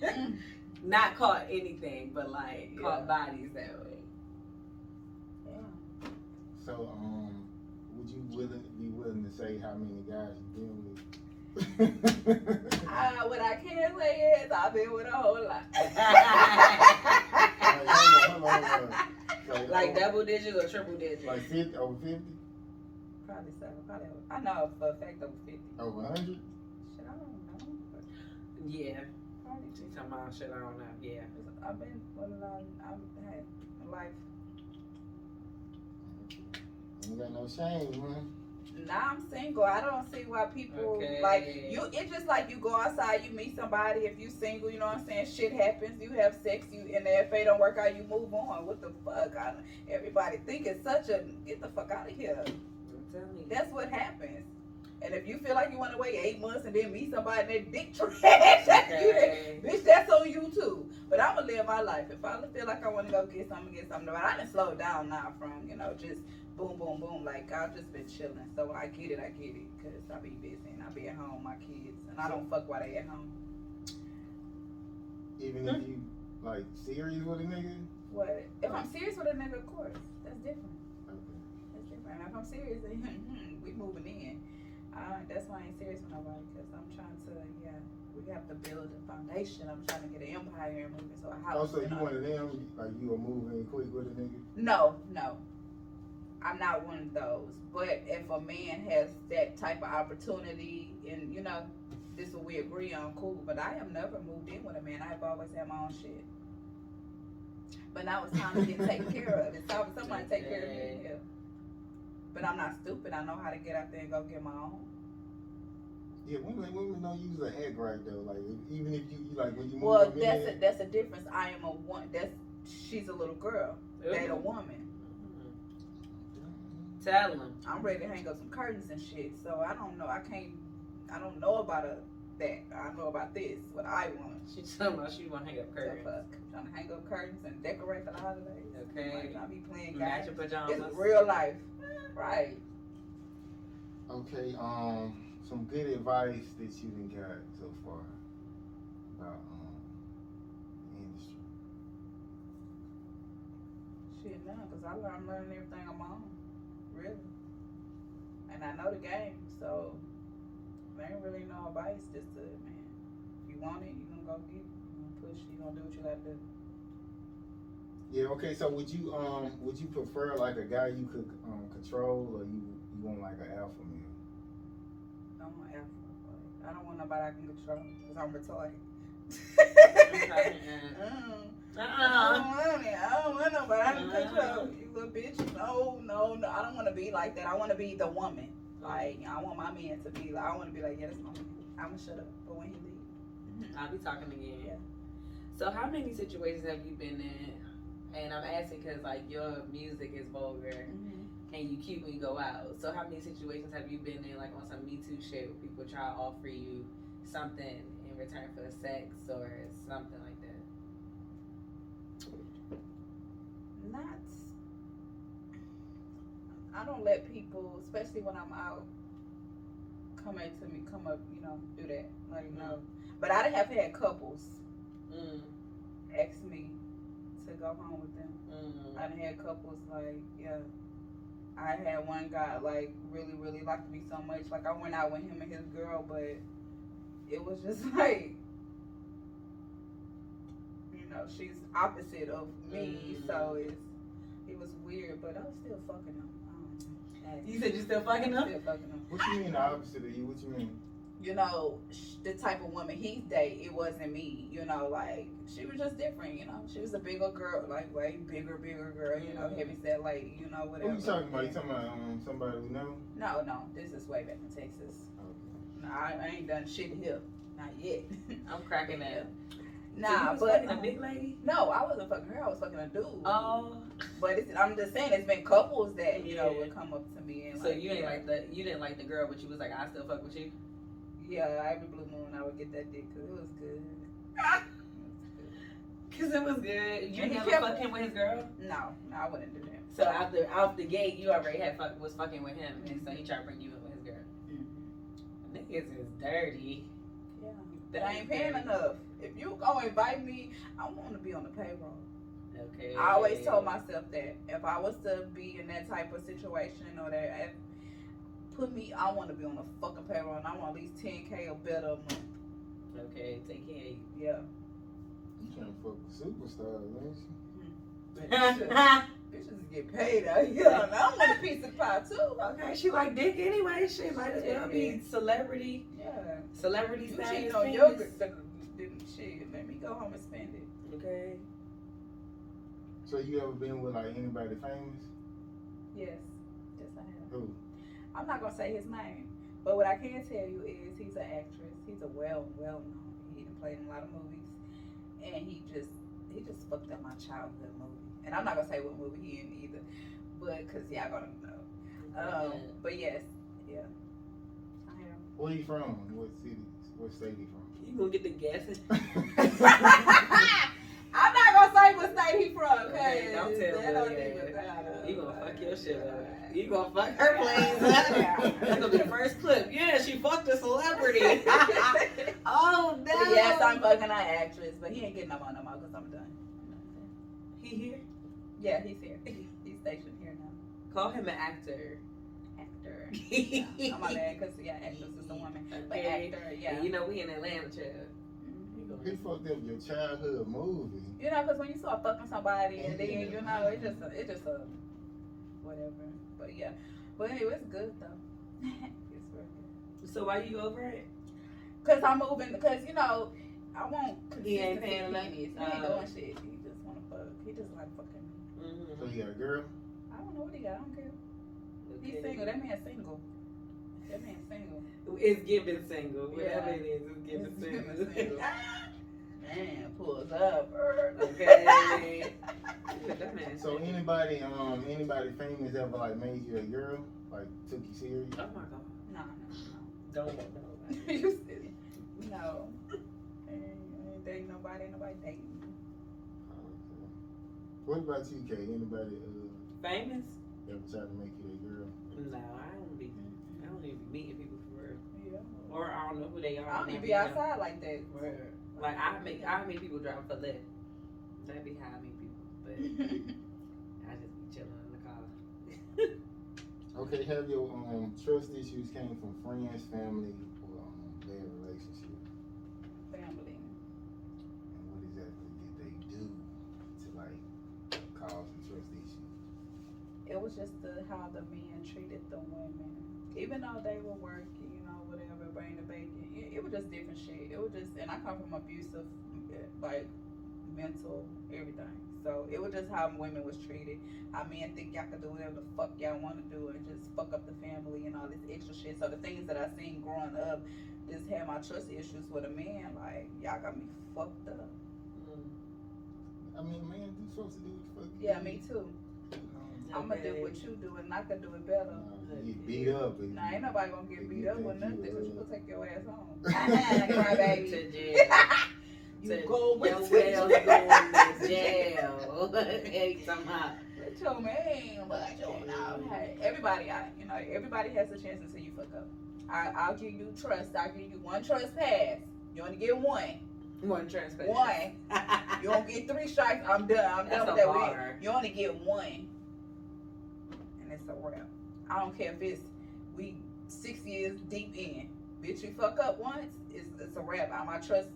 that. Mm. Not caught anything, but like Yeah. caught bodies that way. Yeah. So, um, would you willing be willing to say how many guys you've been with? Uh, what I can say is I've been with a whole lot. Like, double digits or triple digits. Like 50, over 50, Probably so. Probably. I know for a fact over fifty. over 100? Shit, I don't know. But yeah. probably She talking about shit I don't know. Yeah. I've been with a lot. I've had a life. Ain't got no shame, man. Now I'm single. I don't see why people Okay. like you. It's just like you go outside, you meet somebody. If you single, you know what I'm saying. Shit happens. You have sex. You and if it don't work out, you move on. What the fuck? I, everybody think it's such a get the fuck out of here. That's what happens. And if you feel like you want to wait eight months and then meet somebody and their dick trash, that's you. Okay. Bitch, that's on you too. But I'm gonna live my life. If I feel like I want to go get something, get something. But I didn't slow down now from you know just boom, boom, boom. Like I've just been chilling. So when I get it, I get it because I be busy and I be at home, with my kids, and I don't fuck while they at home. Even if you, like, serious with a nigga? What? If I'm serious with a nigga, of course, that's different. Okay. That's different. If I'm serious, then we moving in. Uh, that's why I ain't serious with nobody because I'm trying to, yeah, we have to build a foundation. I'm trying to get an empire and move into a house. Also, and you all- one of them, like, you will moving quick with a nigga? No, no. I'm not one of those. But if a man has that type of opportunity, and you know, this is what we agree on, cool. But I have never moved in with a man. I've always had my own shit. But now it's time to get taken care of. It's time for somebody to take care of me. Yeah. But I'm not stupid. I know how to get out there and go get my own. Yeah, women women don't use the act right though. Like if- even if you, you like when you move Well, them that's a, in, that's a difference. I am a one. That's she's a little girl. They a woman. Tell him. I'm ready to hang up some curtains and shit. So I don't know. I can't. I don't know about a, that. I know about this. What I want. She talking about she want to hang up So curtains. fuck. Trying to hang up curtains and decorate for the holidays. Okay. Like, I be playing Match games. your pajamas. It's real life. Right. okay, um, some good advice that you done got so far about um the industry. Shit, no, because I learn, I'm learning everything on my own. Really. And I know the game, so there ain't really no advice. Just to, man, if you want it, you gonna go get it. You gonna push, you gonna do what you gotta do. Yeah, okay, so would you um would you prefer like a guy you could um control or you you want like an alpha male? I don't want alpha. Like, I don't want nobody I can control because I'm retarded. Okay, Mm. I Uh-uh. don't want it. I don't want nobody I can Uh-uh. control. You little bitch. No, no, no. I don't want to be like that. I want to be the woman. Like, I want my man to be like, I want to be like, yeah, that's my man. I'm going to shut up. But when he leave, mm-hmm. I'll be talking again. Yeah. So how many situations have you been in? And I'm asking because like your music is vulgar mm-hmm. and you cute when you go out. So how many situations have you been in like on some Me Too shit where people try to offer you something in return for sex or something like that? not. I don't let people, especially when I'm out, come up to me, come up, you know, do that. Like, no. But I have had couples Mm, ask me to go home with them. mm, I done had couples like, yeah. I had one guy like really, really liked me so much. Like I went out with him and his girl, but it was just like, you know, she's opposite of me, Mm. so it's it was weird. But I was still fucking him. You said you still fucking I'm? Still fucking him. What you mean the opposite of you? What you mean? You know, the type of woman he date, it wasn't me. You know, like she was just different. You know, she was a bigger girl, like way bigger, bigger girl. You know, heavy set, like you know, whatever. What you talking about? You talking about um somebody we know? No, no, this is way back in Texas. Okay. No, I, I ain't done shit here, not yet. I'm cracking that. Nah, so was but a big lady. no, I wasn't fucking her. I was fucking a dude. Oh, but it's, I'm just saying, it's been couples that you know Yeah. would come up to me and so like, you ain't yeah, like the you didn't like the girl, but you was like, I still fuck with you. yeah, every blue moon I would get that dick because it was good. Cause it was good. You And never kept- fuck him with his girl. No, no, I wouldn't do that. So after out the gate, you already had fuck was fucking with him, and so he tried to bring you in with his girl. Mm-hmm. Niggas is dirty. Yeah, but I ain't paying enough. If you gonna invite me, I want to be on the payroll. Okay. I always told myself that if I was to be in that type of situation or that, if, put me, I want to be on the fucking payroll and I want at least 10k or better a month. Okay, take care of Yeah. You trying to fuck with superstars, man? you. Bitches get paid out here. And I want a piece of pie too. okay, she like dick anyway. She might as well be celebrity, Yeah. celebrity You status. cheating on penis. your the, the, shit. Let me go home and spend it. Okay. So you ever been with like anybody famous? Yes. Yes, I have. Who? I'm not gonna say his name, but what I can tell you is he's an actress. He's a well, well known. He played in a lot of movies, and he just he just fucked up my childhood movie. And I'm not gonna say what movie he in either, but cause y'all gonna know. Um, but yes, yeah. I am. Where you from? What city? What state you You gonna get the gas? I'm not gonna say what state he from, Okay, okay? don't tell That me, don't even. You gonna fuck your shit up. You gonna fuck her planes up. That's gonna be the first clip. Yeah, she fucked a celebrity. oh no. But yes, I'm fucking an actress, but he ain't getting no more no more because I'm done. He here? Yeah, he's here. He's stationed here now. Call him an actor. Actor. Yeah. I'm my bad, because, yeah, actress is a woman. But Okay. actor, And yeah. you know we in Atlanta, child. He fucked up your childhood movie. You know, because when you start fucking somebody and then, you know, it just, a, it just a, whatever. But yeah, but anyway, it's good though. it's real good. So why you over it? Cause I'm moving. Cause you know, I want He ain't consistency paying enough? pennies. He ain't Oh. doing shit. He just wanna fuck. He just like fucking me. So Mm-hmm. you got a girl? I don't know what he got. I don't care. He's single. That man's single. That man's single. It's giving single. Whatever Yeah. it is, it's giving It's single. giving single. Man pulls up. okay. So anybody, um, anybody famous ever like made you a girl? Like took you serious? Oh my god. No, Don't want no, nobody. no. you silly. No. Ain't, ain't dating nobody. Ain't nobody dating me. Okay. What about you, Kay? Anybody uh, Famous? ever tried to make you a girl? No, I don't be. I don't even be meeting people for real. Yeah. Or I don't know who they are. I don't even never be know. outside like that. Word. Like I make I meet people driving for Lyft. That'd be how I meet people. But I just be chilling in the car. Okay, have your um trust issues came from friends, family, or um, bad relationship? Family. And what exactly did they do to like cause the trust issues? It was just the how the men treated the women. Even though they were working, you know, whatever, bring the bacon. It, it was just different shit. It was just, and I come from abusive, eh, like, mental, everything. So it was just how women was treated. How men think y'all can do whatever the fuck y'all want to do and just fuck up the family and all this extra shit. So the things that I seen growing up, just had my trust issues with a man. Like y'all got me fucked up. Mm. I mean, man, you supposed to do what the fuck. you Yeah, do. me too. I'm gonna do what you do and I can do it better. uh, you get beat up. and Nah, ain't nobody gonna get beat up or nothing you, because you gonna take your ass home. Cry back to jail. you To- go with Your to whale's jail. going to jail. hey, somehow. With your man, but you know, hey, everybody, I, you know, everybody has a chance until you fuck up. I, I'll give you trust. I'll give you one trust pass. You only get one. One transfer. One. You don't get three strikes. I'm done. I'm That's done a with that. You only get one, and it's a wrap. I don't care if it's we six years deep in. Bitch, you fuck up once, it's, it's a wrap. I'm I trust.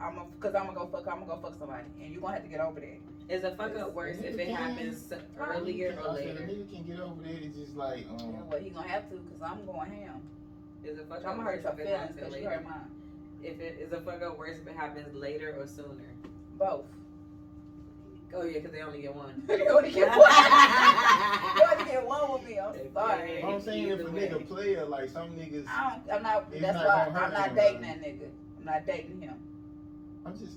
I'm a, cause I'm gonna go fuck. I'm gonna go fuck somebody, and you are gonna have to get over that. Is a fuck up worse if it happens earlier or I said, a nigga can get over that. It's just like, Yeah, um, well, he gonna have to, cause I'm going ham. Is a fuck I'm up gonna worse hurt your if it feelings, happens cause you later? hurt mine. If it is a fuck up worse if it happens later or sooner? Both. Oh yeah, because they only get one. you only get one. sorry. I'm saying if a Either way. nigga player, like some niggas, I don't, I'm not. That's not why I'm not dating bro. that nigga. I'm not dating him. I'm just,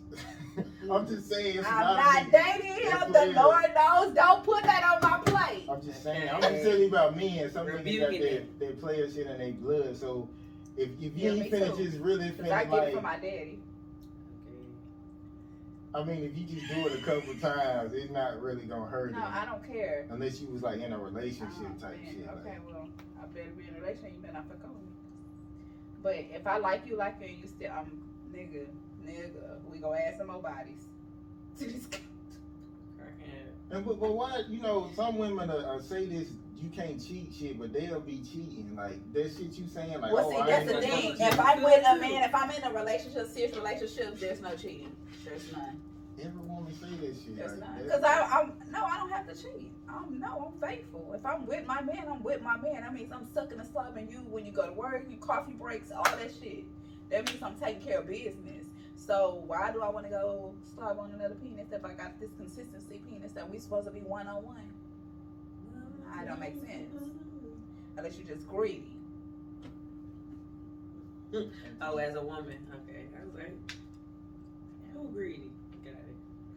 I'm just saying. It's a I'm lot not dating him. what The Lord knows. Don't put that on my plate. I'm just saying. I'm just telling you about men. Some niggas got Rebuking that, it. that player shit in their blood. So if if you me ain't finna too. just really Cause I get it from my daddy. I mean, if you just do it a couple times, it's not really gonna hurt you. No. I don't care. Unless you was like in a relationship Oh, type man. shit. Okay, Like, well, I better be in a relationship. You better not fuck over me. But if I like you, like you, and you still, I'm nigga, nigga. We gonna add some more bodies to this. and but, but why? You know, some women uh, uh, say this. You can't cheat shit, but they'll be cheating. Like that shit you saying. Like, Well, oh, see, I that's ain't the thing. If I'm with a man, if I'm in a relationship, serious relationship, there's no cheating. There's none. Every woman say that shit. There's like, none. Because I, I'm no, I don't have to cheat. I'm no, I'm faithful. If I'm with my man, I'm with my man. That means I'm sucking and slobbing you when you go to work, your coffee breaks, all that shit. That means I'm taking care of business. So why do I want to go slob on another penis if I got this consistency penis that we supposed to be one on one? I don't make sense. Unless you're just greedy. Oh, as a woman. Okay. I was like, who greedy? Got it.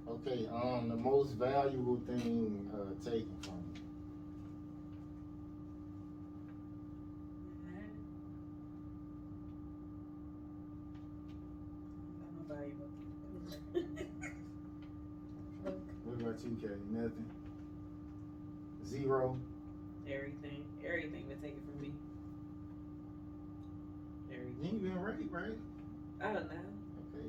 Okay, um, the most valuable thing uh, taken from you. What about you, Kay? Nothing. Zero. Everything. Everything been taken from me. You Everything. ain't been raped, right? I don't know. Okay.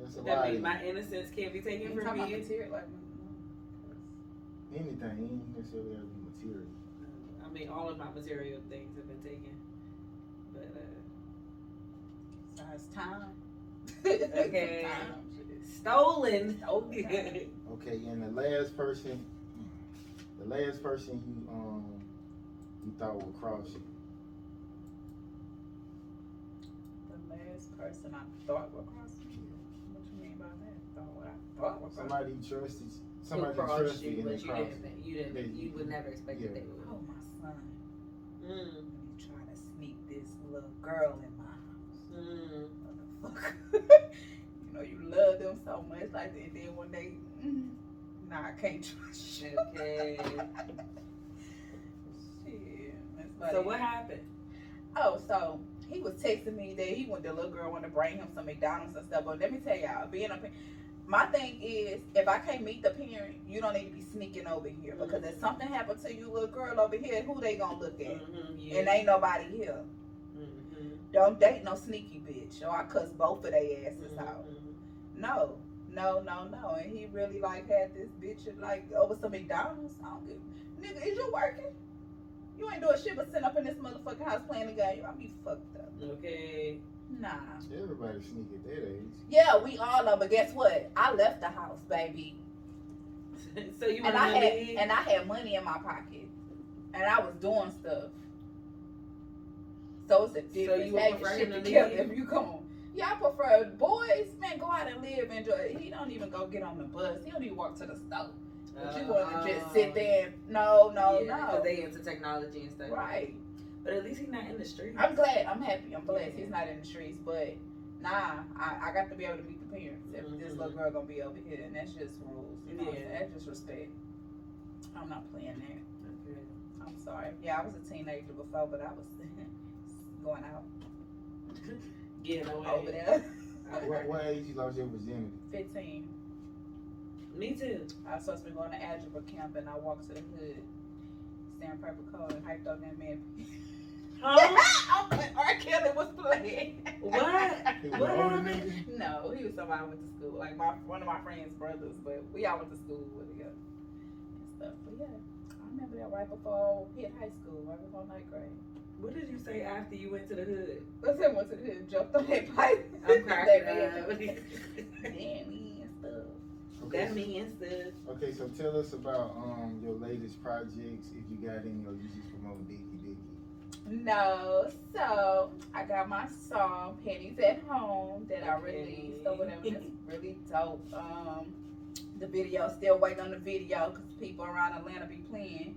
That's a That lot. means my innocence can't be taken You from talking about me. material, like, Anything. It ain't necessarily have to be material. I mean, all of my material things have been taken. But, uh, besides time. Okay. Stolen. Okay. Okay, and the last person the last person you um you thought would cross you. The last person I thought would cross me. What you mean by that? Thought what I thought would cross. Somebody you trusted, Who somebody you crossed trusted you, and but you crossed didn't, you didn't, They- you would never expect that yeah. they would. Oh, my son. Mm, You trying to sneak this little girl in my house. mm. Motherfucker. you know, you love them so much. Like, and then when they, mm, nah, I can't trust you. Okay. Shit. So what happened? Oh, so he was texting me that he went. The little girl wanted to bring him some McDonald's and stuff. But let me tell y'all, being a pa- my thing is, if I can't meet the parent, you don't need to be sneaking over here because if something happened to you, little girl over here, who they gonna look at? Mm-hmm, yeah. And ain't nobody here. Don't date no sneaky bitch, or I cuss both of their asses out. mm-hmm. No, no, no, no. And he really like had this bitch like over some McDonald's. I don't give. Nigga, is you working? You ain't doing shit but sitting up in this motherfucking house playing the game. I be fucked up. Okay. Nah. Everybody sneak at that age. Yeah, we all know, but guess what? I left the house, baby, so you and I to had leave? and I had money in my pocket, and I was doing stuff. So it's a difference. you would Have shit him to together if you come on. Yeah, I prefer boys. Man, go out and live, and enjoy. He don't even go get on the bus. He don't even walk to the stove. But you want to just sit there? And, no, no, Uh, yeah, no. They into technology and stuff. Right. But at least he's not in the street. I'm glad. I'm happy. I'm blessed. Yeah. He's not in the streets, but nah, I, I got to be able to meet the parents. If this Mhm. little girl gonna be over here, and that's just rules. You know, Yeah. that's just respect. I'm not playing that. Okay. I'm sorry. Yeah, I was a teenager before, but I was going out Getting away. over there. what, what age you lost your virginity? 15. Me too. I was supposed to be going to algebra camp, and I walked to the hood, staring purple coat, and hyped up that man. Huh? I'm like, R. Kelly was playing. What? What happened? No, he was somebody I went to school. Like my one of my friends' brothers, but we all went to school with together and stuff. But yeah, I remember that right before I hit high school, right before ninth grade. What did you say after you went to the hood? Let's say went to the hood, jumped on that pipe. I'm cracking That up. man- Damn me and stuff. Okay, that means the okay, so tell us about um your latest projects, if you got any, or you just promote Dicky Dicky. No, so I got my song "Pennies at Home" that I Okay. released or whatever. It's really dope. Um, the video still waiting on the video because people around Atlanta be playing.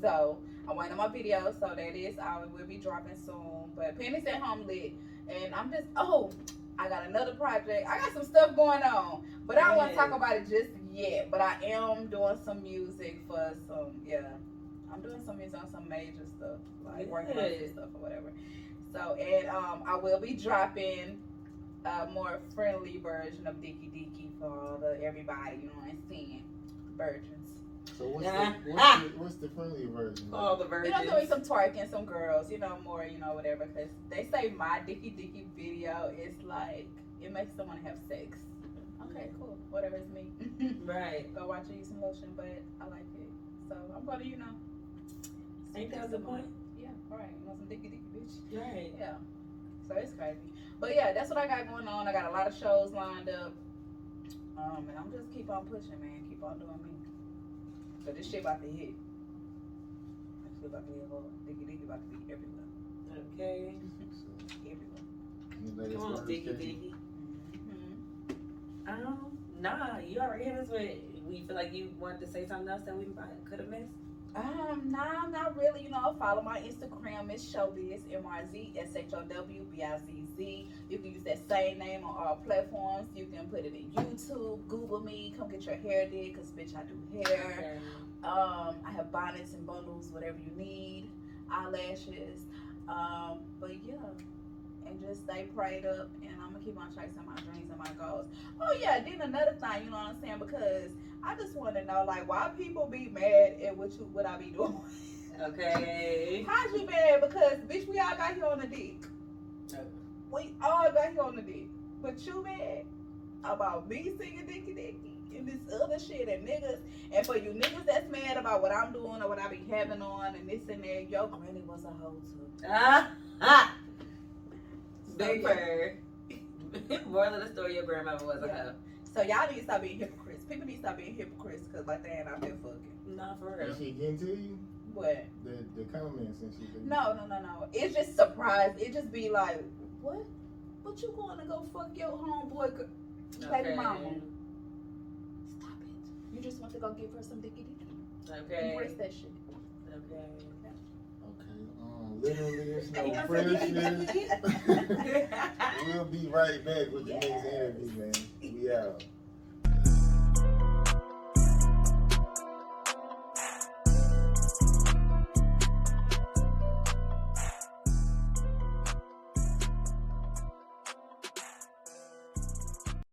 So I'm waiting on my video, so that is out. It will be dropping soon. But Penny's at home lit, and I'm just oh, I got another project. I got some stuff going on, but I don't want to talk about it just yet. But I am doing some music for some yeah. I'm doing some music on some major stuff, like working on some stuff or whatever. So and um, I will be dropping a more friendly version of Dicky Dicky for all the everybody. You know what I'm saying? Virgins. So what's Yeah. the what's the, what's the friendly version? all the You virgins. know, doing some twerking, some girls, you know, more, you know, whatever. Because they say my Dicky Dicky video is like, it makes someone have sex. Okay, cool. Whatever, it's me. Right. Go watch it, use some lotion, but I like it. So I'm going to, you know. Ain't that the point? Yeah, all right. You want some Dicky Dicky, bitch? Right. Yeah. So it's crazy. But yeah, that's what I got going on. I got a lot of shows lined up. Um, and I'm just keep on pushing, man. Keep on doing me. So this shit about to hit. This shit about to hit hard. Dicky Dicky about to be everywhere. Okay. Everywhere. Any latest Come on, words, Dicky Katie? Dicky. Mm-hmm. Um, nah, you already hit us with. We feel like you wanted to say something else that we could have missed. Um, nah, I'm not really. You know, follow my Instagram. It's Showbizz, M R Z S H O W B I Z Z. You can use that same name on all platforms. You can put it in YouTube, Google me, come get your hair did, cause bitch, I do hair. Um, I have bonnets and bundles, whatever you need, eyelashes. Um, but yeah, and just stay prayed up, and I'm gonna keep on chasing my dreams and my goals. Oh yeah, then another thing, you know what I'm saying? Because I just want to know, like, why people be mad at what you what I be doing? Okay. How'd you be mad? Because bitch, we all got here on the dick. Okay. We all got here on the dick. But you mad about me singing Dicky Dicky and this other shit and niggas. And for you niggas that's mad about what I'm doing or what I be having on and this and that, your granny was a hoe too. Ah, ah. So, Big yeah. Moral of the story: Your grandmother was a Yeah. hoe. So y'all need to stop being hypocrites. People need to stop being hypocrites because like they ain't out there fucking. Not for Is real. she getting to you? What? The the comments and shit. that- No, no, no, no. It's just surprise. It just be like, what? What you going to go fuck your homeboy, c- baby mama? Stop it. You just want to go give her some dicky dicky. Okay. Embrace that shit. Okay. Okay. Literally, it's no You pressure. dicky dicky? we'll be right back with the next interview, man. We out.